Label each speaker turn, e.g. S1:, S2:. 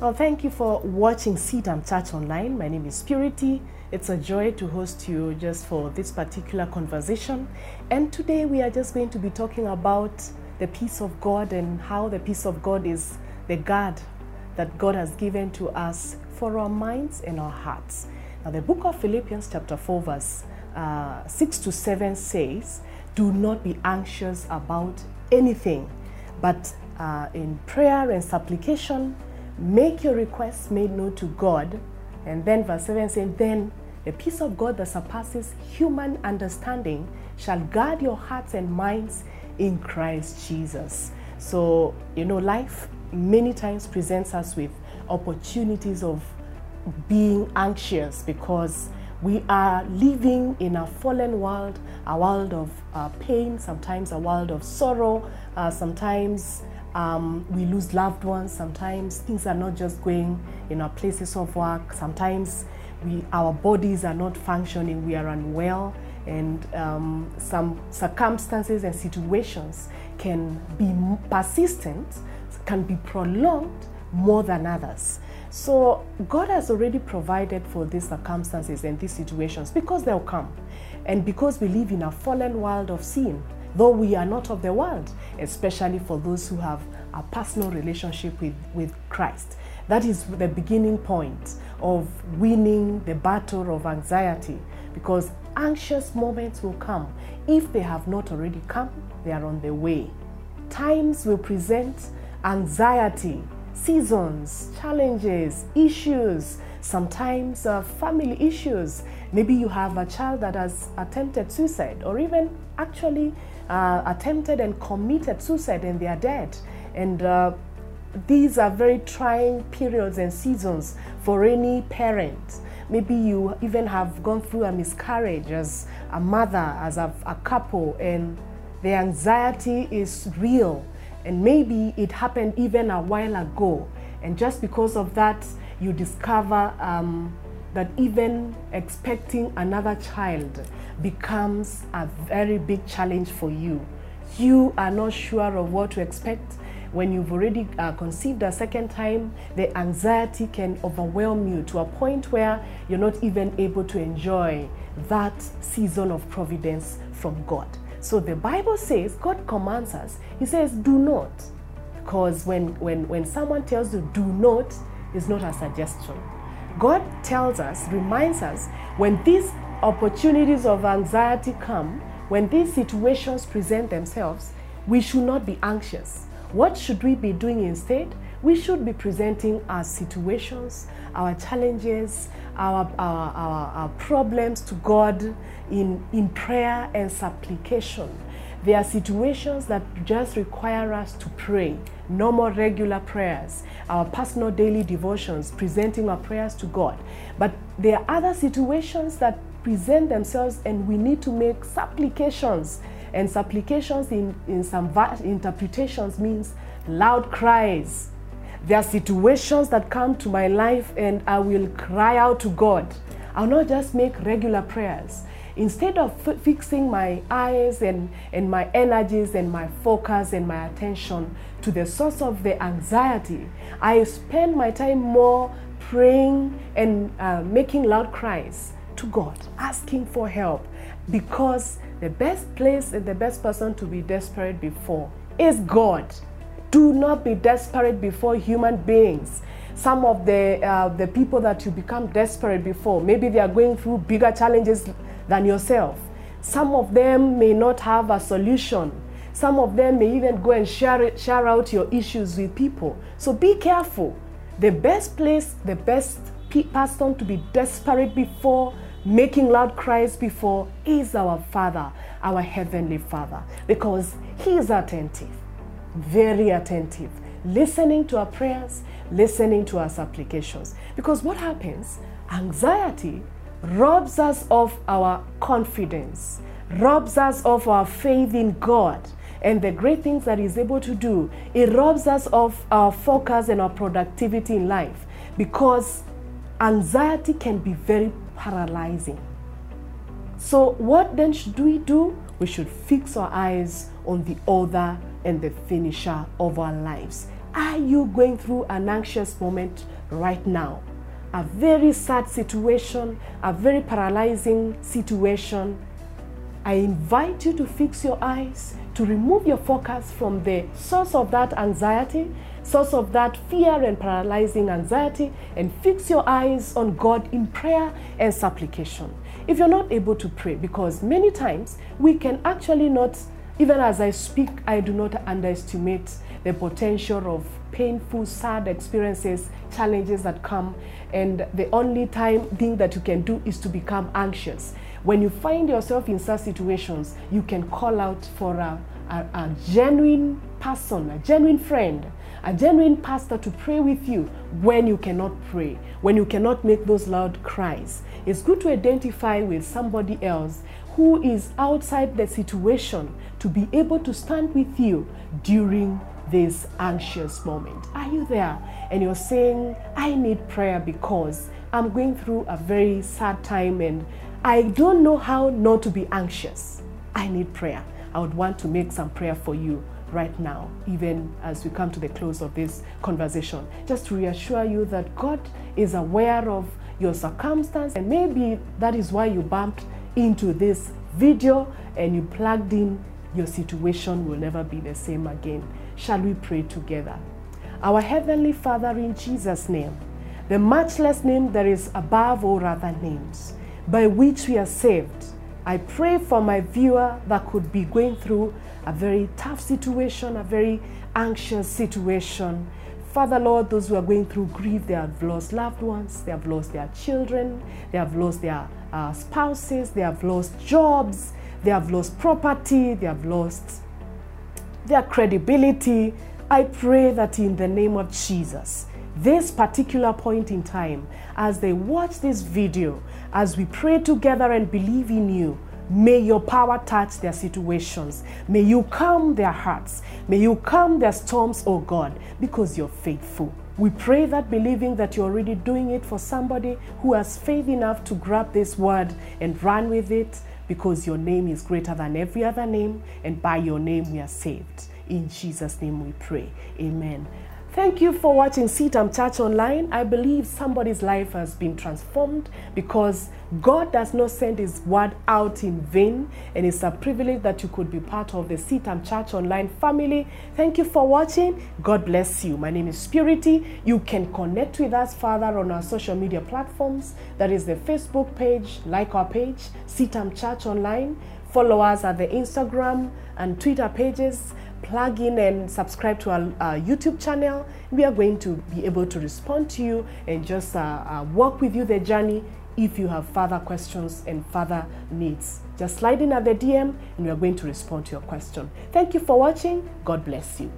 S1: Well, thank you for watching CITAM Church Online. My name is Purity. It's a joy to host you just for this particular conversation. And today we are just going to be talking about the peace of God and how the peace of God is the guard that God has given to us for our minds and our hearts. Now, the book of Philippians, chapter 4, verse uh, 6 to 7 says, Do not be anxious about anything, but uh, in prayer and supplication, make your requests made known to God. And then verse 7 says, Then the peace of God that surpasses human understanding shall guard your hearts and minds in Christ Jesus. So, you know, life many times presents us with opportunities of being anxious because we are living in a fallen world, a world of uh, pain, sometimes a world of sorrow, uh, sometimes um, we lose loved ones, sometimes things are not just going in our places of work, sometimes we, our bodies are not functioning, we are unwell, and um, some circumstances and situations can be persistent, can be prolonged more than others. So God has already provided for these circumstances and these situations because they'll come. And because we live in a fallen world of sin, though we are not of the world, especially for those who have a personal relationship with, with Christ. That is the beginning point of winning the battle of anxiety because anxious moments will come. If they have not already come, they are on the way. Times will present anxiety seasons, challenges, issues, sometimes uh, family issues. Maybe you have a child that has attempted suicide or even actually uh, attempted and committed suicide and they are dead. And uh, these are very trying periods and seasons for any parent. Maybe you even have gone through a miscarriage as a mother, as a, a couple, and the anxiety is real and maybe it happened even a while ago and just because of that you discover um, that even expecting another child becomes a very big challenge for you you are not sure of what to expect when you've already uh, conceived a second time the anxiety can overwhelm you to a point where you're not even able to enjoy that season of providence from god so the Bible says, God commands us. He says, do not. Because when, when, when someone tells you do not, it's not a suggestion. God tells us, reminds us, when these opportunities of anxiety come, when these situations present themselves, we should not be anxious. What should we be doing instead? We should be presenting our situations, our challenges, our, our, our, our problems to God in, in prayer and supplication. There are situations that just require us to pray, normal regular prayers, our personal daily devotions, presenting our prayers to God. But there are other situations that present themselves and we need to make supplications. And supplications in, in some interpretations means loud cries. There are situations that come to my life and I will cry out to God. I'll not just make regular prayers. Instead of fixing my eyes and, and my energies and my focus and my attention to the source of the anxiety, I spend my time more praying and uh, making loud cries to God, asking for help. Because the best place and the best person to be desperate before is God. Do not be desperate before human beings. Some of the, uh, the people that you become desperate before, maybe they are going through bigger challenges than yourself. Some of them may not have a solution. Some of them may even go and share, it, share out your issues with people. So be careful. The best place, the best person to be desperate before, making loud cries before, is our Father, our Heavenly Father, because He is attentive very attentive, listening to our prayers, listening to our supplications. Because what happens? Anxiety robs us of our confidence, robs us of our faith in God and the great things that He's able to do. It robs us of our focus and our productivity in life because anxiety can be very paralyzing. So, what then should we do? We should fix our eyes on the author and the finisher of our lives, Are you going through an anxious moment right now? A very sad situation, a very paralyzing situation. I invite you to fix your eyes, to remove your focus from the source of that anxiety, source of that fear and paralyzing anxiety, and fix your eyes on God in prayer and supplication. If you're not able to pray, because many times we can actually not, even as I speak, I do not underestimate the potential of painful, sad experiences, challenges that come, and the only time thing that you can do is to become anxious. When you find yourself in such situations, you can call out for a, a, a genuine person, a genuine friend, a genuine pastor to pray with you when you cannot pray, when you cannot make those loud cries. It's good to identify with somebody else who is outside the situation to be able to stand with you during this anxious moment. Are you there? And you're saying, I need prayer because I'm going through a very sad time and I don't know how not to be anxious. I need prayer. I would want to make some prayer for you right now, even as we come to the close of this conversation, just to reassure you that God is aware of your circumstance, and maybe that is why you bumped into this video and you plugged in, your situation will never be the same again. Shall we pray together? Our Heavenly Father, in Jesus' name, the matchless name that is above all other names, by which we are saved, I pray for my viewer that could be going through a very tough situation, a very anxious situation. Father, Lord, those who are going through grief, they have lost loved ones, they have lost their children, they have lost their uh, spouses, they have lost jobs, they have lost property, they have lost their credibility. I pray that in the name of Jesus, this particular point in time, as they watch this video, as we pray together and believe in you, may your power touch their situations. May you calm their hearts. May you calm their storms, oh God, because you're faithful. We pray that believing that you're already doing it for somebody who has faith enough to grab this word and run with it because your name is greater than every other name, and by your name we are saved. In Jesus' name we pray. Amen. Thank you for watching CITAM Church Online. I believe somebody's life has been transformed because God does not send His word out in vain, and it's a privilege that you could be part of the CITAM Church Online family. Thank you for watching. God bless you. My name is Purity. You can connect with us further on our social media platforms. That is the Facebook page, like our page, CITAM Church Online. Follow us at the Instagram and Twitter pages plug in and subscribe to our, our, YouTube channel. We are going to be able to respond to you and just uh, uh, walk with you the journey if you have further questions and further needs. Just slide in at the DM and we are going to respond to your question. Thank you for watching. God bless you.